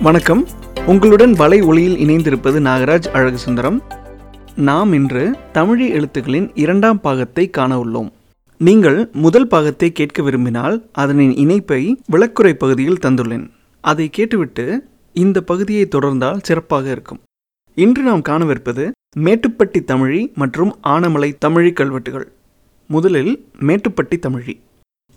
வணக்கம். உங்களுடன் வலை ஒளியில் இணைந்திருப்பது நாகராஜ் அழகு சுந்தரம் நாம் இன்று தமிழி எழுத்துக்களின் இரண்டாம் பாகத்தை காண உள்ளோம். நீங்கள் முதல் பாகத்தை கேட்க விரும்பினால் அதனின் இணைப்பை விளக்குறை பகுதியில் தந்துள்ளேன். அதை கேட்டுவிட்டு இந்த பகுதியை தொடர்ந்தால் சிறப்பாக இருக்கும். இன்று நாம் காணவிருப்பது மேட்டுப்பட்டி தமிழி மற்றும் ஆனமலை தமிழி கல்வெட்டுகள். முதலில் மேட்டுப்பட்டி தமிழி.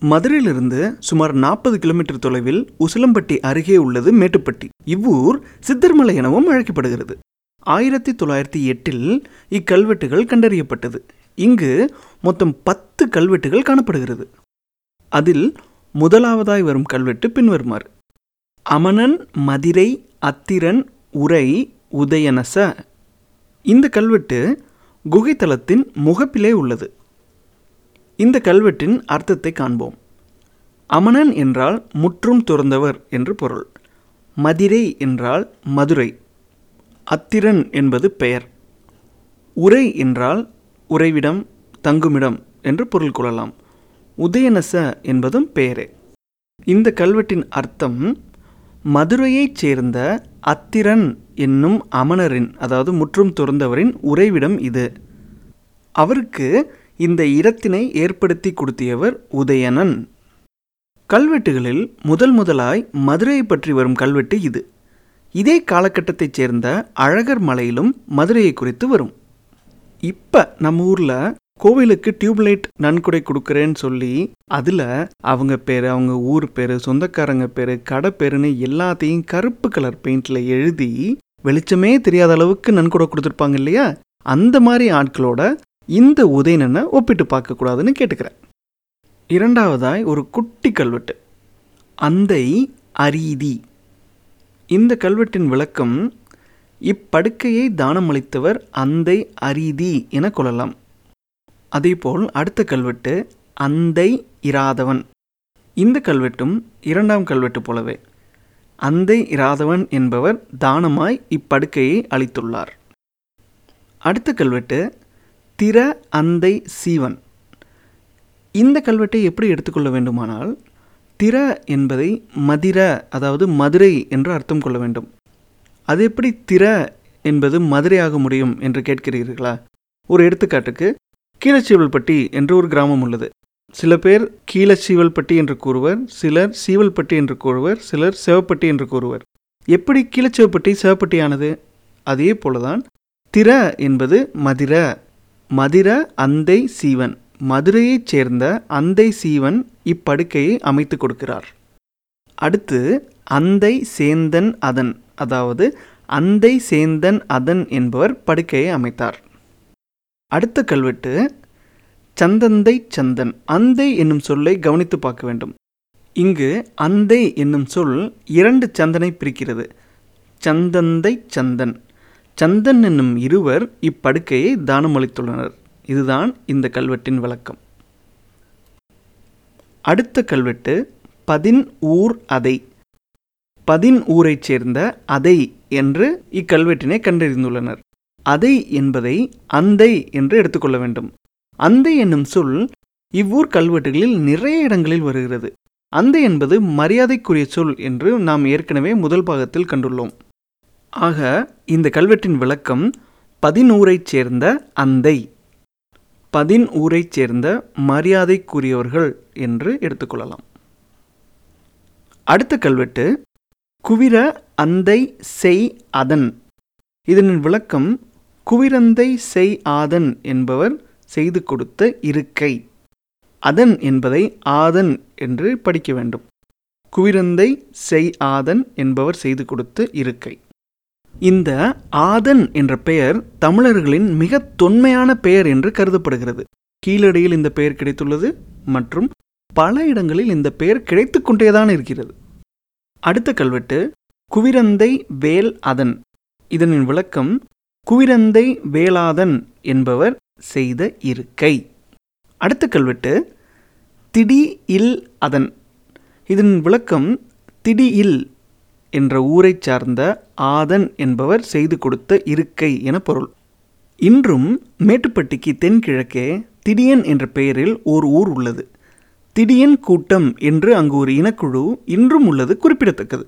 மதுரையிலிருந்து சுமார் நாற்பது கிலோமீட்டர் தொலைவில் உசிலம்பட்டி அருகே உள்ளது மேட்டுப்பட்டி. இவ்வூர் சித்தர்மலை எனவும் அழைக்கப்படுகிறது. ஆயிரத்தி தொள்ளாயிரத்தி எட்டில் இக்கல்வெட்டுகள் கண்டறியப்பட்டது. இங்கு மொத்தம் பத்து கல்வெட்டுகள் காணப்படுகிறது. அதில் முதலாவதாய் வரும் கல்வெட்டு பின்வருமாறு. அமனன் மதிரை அத்திரன் உரை உதயனச இந்த கல்வெட்டு குகைத்தலத்தின் முகப்பிலே உள்ளது. இந்த கல்வெட்டின் அர்த்தத்தை காண்போம். அமணன் என்றால் முற்றும் துறந்தவர் என்று பொருள். மதிரை என்றால் மதுரை. அத்திரன் என்பது பெயர். உரை என்றால் உறைவிடம் தங்குமிடம் என்று பொருள் கொள்ளலாம். உதயநச என்பதும் பெயரே. இந்த கல்வெட்டின் அர்த்தம் மதுரையைச் சேர்ந்த அத்திரன் என்னும் அமணரின் அதாவது முற்றும் துறந்தவரின் உறைவிடம் இது. அவருக்கு இந்த இடத்தினை ஏற்படுத்தி கொடுத்தியவர் உதயணன். கல்வெட்டுகளில் முதல் முதலாய் மதுரையை பற்றி வரும் கல்வெட்டு இது. இதே காலகட்டத்தைச் சேர்ந்த அழகர் மலையிலும் மதுரையை குறித்து வரும். இப்போ நம்ம ஊரில் கோவிலுக்கு டியூப்லைட் நன்கொடை கொடுக்குறேன்னு சொல்லி அதில் அவங்க பேர் அவங்க ஊர் பேர் சொந்தக்காரங்க பேர் கடை பேருன்னு எல்லாத்தையும் கருப்பு கலர் பெயிண்டில் எழுதி வெளிச்சமே தெரியாத அளவுக்கு நன்கொடை கொடுத்துருப்பாங்க இல்லையா? அந்த மாதிரி ஆட்களோட இந்த உதயணனை ஒப்பிட்டு பார்க்கக்கூடாதுன்னு கேட்டுக்கிறேன். இரண்டாவதாய் ஒரு குட்டி கல்வெட்டு. அந்தை அரீதி. இந்த கல்வெட்டின் விளக்கம் இப்படுக்கையை தானமளித்தவர் அந்தை அரீதி என கொள்ளலாம். அதேபோல் அடுத்த கல்வெட்டு அந்தை இராதவன். இந்த கல்வெட்டும் இரண்டாம் கல்வெட்டு போலவே அந்தை இராதவன் என்பவர் தானமாய் இப்படுக்கையை அளித்துள்ளார். அடுத்த கல்வெட்டு திற அந்தை சீவன். இந்த கல்வெட்டை எப்படி எடுத்துக்கொள்ள வேண்டுமானால் திற என்பதை மதிர அதாவது மதுரை என்று அர்த்தம் கொள்ள வேண்டும். அது எப்படி திற என்பது மதுரையாக முடியும் என்று கேட்கிறீர்களா? ஒரு எடுத்துக்காட்டுக்கு கீழச்சீவல்பட்டி என்று ஒரு கிராமம் உள்ளது. சில பேர் கீழச்சீவல்பட்டி என்று கூறுவர் சிலர் சீவல்பட்டி என்று கூறுவர் சிலர் சிவப்பட்டி என்று கூறுவர். எப்படி கீழச்சிவப்பட்டி சிவப்பட்டியானது? அதே போலதான் திற என்பது மதிர மதிர அந்தை சீவன். மதுரையைச் சேர்ந்த அந்தை சீவன் இப்படுக்கையை அமைத்து கொடுக்கிறார். அடுத்து அந்தை சேந்தன் அதன் அதாவது அந்தை சேந்தன் அதன் என்பவர் படுக்கையை அமைத்தார். அடுத்த கல்வெட்டு சந்தந்தை சந்தன். அந்தை என்னும் சொல்லை கவனித்து பார்க்க வேண்டும். இங்கு அந்தை என்னும் சொல் இரண்டு சந்தனை பிரிக்கிறது. சந்தந்தை சந்தன். சந்தன் என்னும் இருவர் இப்படுக்கையை தானமளித்துள்ளனர். இதுதான் இந்த கல்வெட்டின் விளக்கம் அடுத்த கல்வெட்டு பதின் ஊர் அதை. பதின் ஊரைச் சேர்ந்த அதை என்று இக்கல்வெட்டினை கண்டறிந்துள்ளனர். அதை என்பதை அந்தை என்று எடுத்துக்கொள்ள வேண்டும். அந்தை என்னும் சொல் இவ்வூர் கல்வெட்டுகளில் நிறைய இடங்களில் வருகிறது. அந்தை என்பது மரியாதைக்குரிய சொல் என்று நாம் ஏற்கனவே முதல் பாகத்தில் கண்டுள்ளோம். ஆக இந்த கல்வெட்டின் விளக்கம் பதினூரைச் சேர்ந்த அந்தை பதின் ஊரைச் சேர்ந்த மரியாதைக்குரியவர்கள் என்று எடுத்துக்கொள்ளலாம். அடுத்த கல்வெட்டு குவிர அந்தை செய் அதன். இதனின் விளக்கம் குவிரந்தை செய் ஆதன் என்பவர் செய்து கொடுத்த இருக்கை. அதன் என்பதை ஆதன் என்று படிக்க வேண்டும். குவிரந்தை செய் ஆதன் என்பவர் செய்து கொடுத்த இருக்கை. இந்த ஆதன் என்ற பெயர் தமிழர்களின் மிக தொன்மையான பெயர் என்று கருதப்படுகிறது. கீழடியில் இந்த பெயர் கிடைத்துள்ளது மற்றும் பல இடங்களில் இந்த பெயர் கிடைத்து கொண்டேதான் இருக்கிறது. அடுத்த கல்வெட்டு குவிரந்தை வேல் அதன். இதனின் விளக்கம் குவிரந்தை வேலாதன் என்பவர் செய்த இருக்கை. அடுத்த கல்வெட்டு திடி இல் அதன். இதன் விளக்கம் திடி இல் என்ற ஊரைச் சார்ந்த ஆதன் என்பவர் செய்து கொடுத்த இருக்கை என பொருள். இன்றும் மேட்டுப்பட்டிக்கு தென்கிழக்கே திடியன் என்ற பெயரில் ஓர் ஊர் உள்ளது. திடியன் கூட்டம் என்று அங்கு ஒரு இனக்குழு இன்றும் உள்ளது குறிப்பிடத்தக்கது.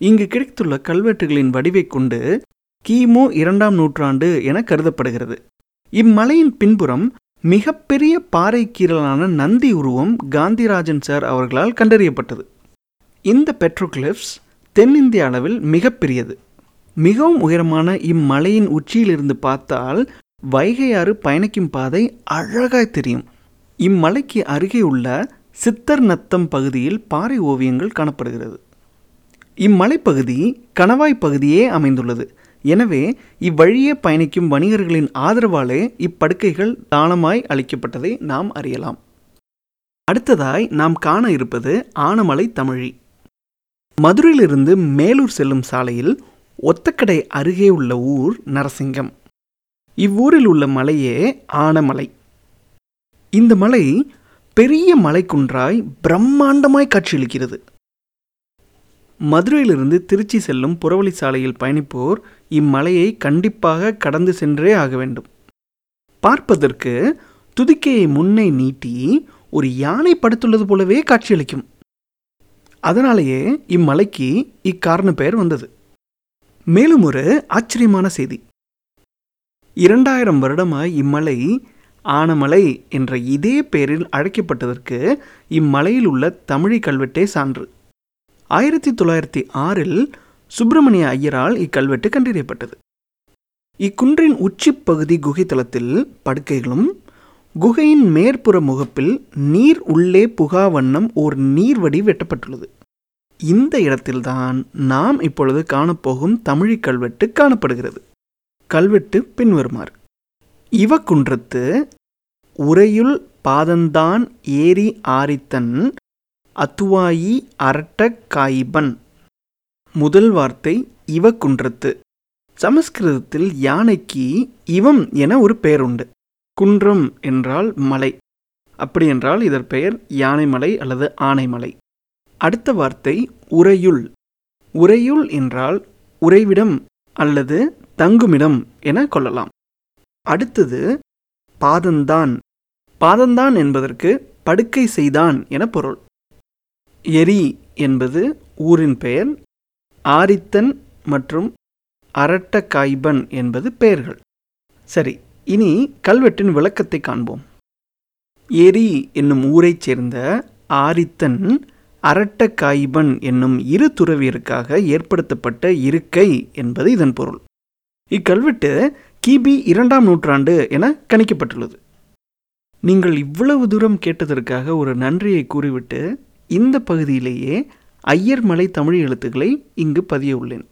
இங்கு கிடைத்துள்ள கல்வெட்டுகளின் வடிவைக் கொண்டு கிமு இரண்டாம் நூற்றாண்டு என கருதப்படுகிறது. இம்மலையின் பின்புறம் மிகப்பெரிய பாறை கீரலான நந்தி உருவம் காந்திராஜன் சார் அவர்களால் கண்டறியப்பட்டது. இந்த பெட்ரோக்ளிப்ஸ் தென்னிந்திய அளவில் மிகப்பெரியது. மிகவும் உயரமான இம்மலையின் உச்சியிலிருந்து பார்த்தால் வைகையாறு பயணிக்கும் பாதை அழகாய் தெரியும். இம்மலைக்கு அருகே உள்ள சித்தர் நத்தம் பகுதியில் பாறை ஓவியங்கள் காணப்படுகிறது. இம்மலைப்பகுதி கணவாய் பகுதியே அமைந்துள்ளது. எனவே இவ்வழியே பயணிக்கும் வணிகர்களின் ஆதரவாலே இப்படுக்கைகள் தானமாய் அளிக்கப்பட்டதை நாம் அறியலாம். அடுத்ததாய் நாம் காண இருப்பது ஆனமலை தமிழி. மதுரையிலிருந்து மேலூர் செல்லும் சாலையில் ஒத்தக்கடை அருகே உள்ள ஊர் நரசிங்கம். இவ்வூரில் உள்ள மலையே ஆனமலை. இந்த மலை பெரிய மலைக்குன்றாய் பிரம்மாண்டமாய் காட்சியளிக்கிறது. மதுரையிலிருந்து திருச்சி செல்லும் புறவழி சாலையில் பயணிப்போர் இம்மலையை கண்டிப்பாக கடந்து சென்றே ஆக வேண்டும். பார்ப்பதற்கு துதிக்கையை முன்னே நீட்டி ஒரு யானை படுத்துள்ளது போலவே காட்சியளிக்கும். அதனாலேயே இம்மலைக்கு இக்காரண பெயர் வந்தது. மேலும் ஒரு ஆச்சரியமான செய்தி. இரண்டாயிரம் வருடமாய் இம்மலை ஆனமலை என்ற இதே பெயரில் அழைக்கப்பட்டதற்கு இம்மலையில் உள்ள தமிழி கல்வெட்டே சான்று. ஆயிரத்தி தொள்ளாயிரத்தி ஆறில் சுப்பிரமணிய ஐயரால் இக்கல்வெட்டு கண்டறியப்பட்டது. இக்குன்றின் உச்சிப்பகுதி குகைத்தளத்தில் படுக்கைகளும் குகையின் மேற்புற முகப்பில் நீர் உள்ளே புகா வண்ணம் ஓர் நீர்வடி வெட்டப்பட்டுள்ளது. இந்த இடத்தில்தான் நாம் இப்பொழுது காணப்போகும் தமிழி கல்வெட்டு காணப்படுகிறது. கல்வெட்டு பின்வருமாறு. இவக்குன்றத்து உரையுள் பாதந்தான் ஏரி ஆரித்தன் அத்துவாயி அரட்ட காயிபன். முதல் வார்த்தை இவக்குன்றத்து. சமஸ்கிருதத்தில் யானைக்கு இவம் என ஒரு பெயர் உண்டு குன்றம் என்றால் மலை. அப்படி என்றால் இதன் பெயர் யானைமலை அல்லது ஆனைமலை. அடுத்த வார்த்தை உறையுள். உறையுள் என்றால் உறைவிடம் அல்லது தங்குமிடம் என கொள்ளலாம். அடுத்தது பாதந்தான். பாதந்தான் என்பதற்கு படுக்கை செய்தான் என பொருள். எரி என்பது ஊரின் பெயர். ஆரித்தன் மற்றும் அரட்ட காய்பன் என்பது பெயர்கள். சரி இனி கல்வெட்டின் விளக்கத்தை காண்போம். ஏரி என்னும் ஊரைச் சேர்ந்த ஆரித்தன் அரட்டக்காயிபன் என்னும் இரு துறவியருக்காக ஏற்படுத்தப்பட்ட இருக்கை என்பது இதன் பொருள். இக்கல்வெட்டு கிபி இரண்டாம் நூற்றாண்டு என கணிக்கப்பட்டுள்ளது. நீங்கள் இவ்வளவு தூரம் கேட்டதற்காக ஒரு நன்றியை கூறிவிட்டு இந்த பகுதியிலேயே ஐயர்மலை தமிழ் எழுத்துக்களை இங்கு பதிய உள்ளேன்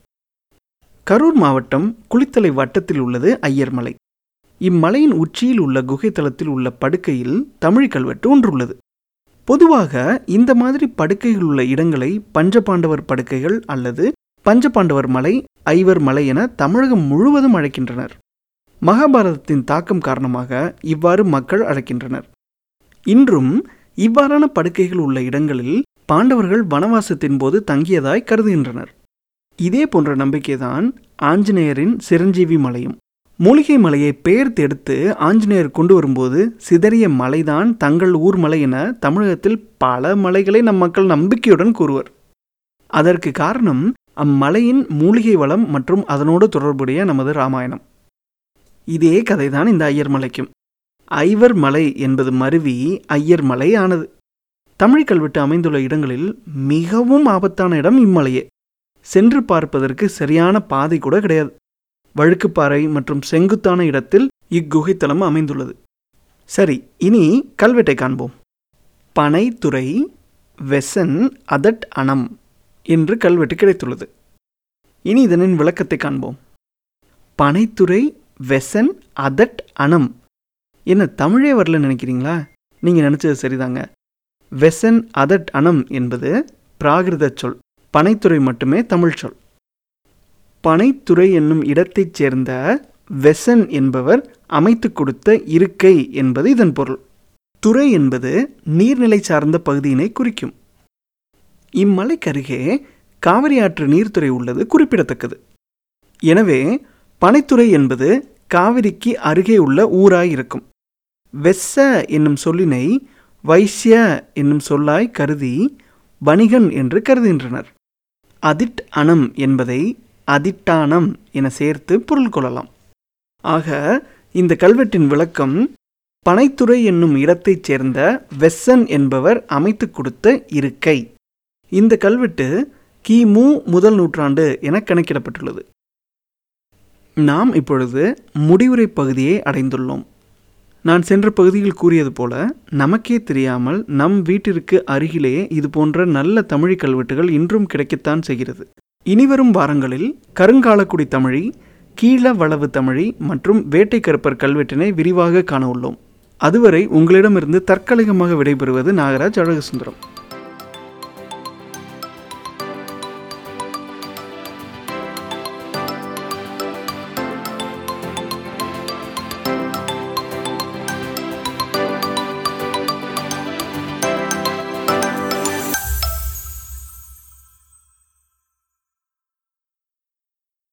கரூர் மாவட்டம் குளித்தலை வட்டத்தில் உள்ளது ஐயர்மலை இம்மலையின் உச்சியில் உள்ள குகைத்தளத்தில் உள்ள படுக்கையில் தமிழ் கல்வெட்டு ஒன்றுள்ளது. பொதுவாக இந்த மாதிரி படுக்கைகள் உள்ள இடங்களை பஞ்சபாண்டவர் படுக்கைகள் அல்லது பஞ்சபாண்டவர் மலை ஐவர் மலை என தமிழகம் முழுவதும் அழைக்கின்றனர். மகாபாரதத்தின் தாக்கம் காரணமாக இவ்வாறு மக்கள் அழைக்கின்றனர். இன்றும் இவ்வாறான படுக்கைகள் உள்ள இடங்களில் பாண்டவர்கள் வனவாசத்தின் போது தங்கியதாய் கருதுகின்றனர். இதே போன்ற நம்பிக்கைதான் ஆஞ்சநேயரின் சிரஞ்சீவி மலையும். மூலிகை மலையை பெயர்த்து எடுத்து ஆஞ்சநேயர் கொண்டு வரும்போது சிதறிய மலைதான் தங்கள் ஊர் மலை என தமிழகத்தில் பல மலைகளை நம் மக்கள் நம்பிக்கையுடன் கூறுவர். அதற்கு காரணம் அம்மலையின் மூலிகை வளம் மற்றும் அதனோடு தொடர்புடைய நமது ராமாயணம். இதே கதைதான் இந்த ஐயர் மலைக்கும். ஐவர் மலை என்பது மருவி ஐயர் மலை ஆனது தமிழ் கல்வெட்டு அமைந்துள்ள இடங்களில் மிகவும் ஆபத்தான இடம் இம்மலையே. சென்று பார்ப்பதற்கு சரியான பாதை கூட கிடையாது. வழுக்குப்பாறை மற்றும் செங்குத்தான இடத்தில் இக்குகைத்தலம் அமைந்துள்ளது. சரி இனி கல்வெட்டை காண்போம். பனைத்துறை வெசன் அதட் அணம் என்று கல்வெட்டு கிடைத்துள்ளது. இனி இதனின் விளக்கத்தை காண்போம். பனைத்துறை வெசன் அதட் அணம் என்ன தமிழே வரல நினைக்கிறீங்களா? நீங்கள் நினச்சது சரிதாங்க. வெசன் அதட் அணம் என்பது பிராகிருத சொல். பனைத்துறை மட்டுமே தமிழ் சொல். பனைத்துறை என்னும் இடத்தைச் சேர்ந்த வெசன் என்பவர் அமைத்து கொடுத்த இருக்கை என்பது இதன் பொருள். துறை என்பது நீர்நிலை சார்ந்த பகுதியினை குறிக்கும். இம்மலைக்கருகே காவிரி ஆற்று நீர்த்துறை உள்ளது குறிப்பிடத்தக்கது. எனவே பனைத்துறை என்பது காவிரிக்கு அருகே உள்ள ஊராய் இருக்கும் வெஸ்ஸ என்னும் சொல்லினை வைசிய என்னும் சொல்லாய் கருதி வணிகன் என்று கருதுகின்றனர். அதிட் அனம் என்பதை அதிட்டானம் என சேர்த்து பொருள் கொள்ளலாம். ஆக இந்த கல்வெட்டின் விளக்கம் பனைத்துறை என்னும் இடத்தைச் சேர்ந்த வெஸ்ஸன் என்பவர் அமைத்து கொடுத்த இருக்கை. இந்த கல்வெட்டு கிமு முதல் நூற்றாண்டு என கணக்கிடப்பட்டுள்ளது. நாம் இப்பொழுது முடிவுரை பகுதியை அடைந்துள்ளோம். நான் சென்ற பகுதியில் கூறியது போல நமக்கே தெரியாமல் நம் வீட்டிற்கு அருகிலே இது போன்ற நல்ல தமிழ் கல்வெட்டுகள் இன்றும் கிடைக்கத்தான் செய்கிறது. இனிவரும் வாரங்களில் கருங்காலக்குடி தமிழி கீழ வளவு தமிழி மற்றும் வேட்டை கருப்பர் கல்வெட்டினை விரிவாக காண உள்ளோம். அதுவரை உங்களிடமிருந்து தற்காலிகமாக விடைபெறுவது நாகராஜ் அழகுசுந்தரம்.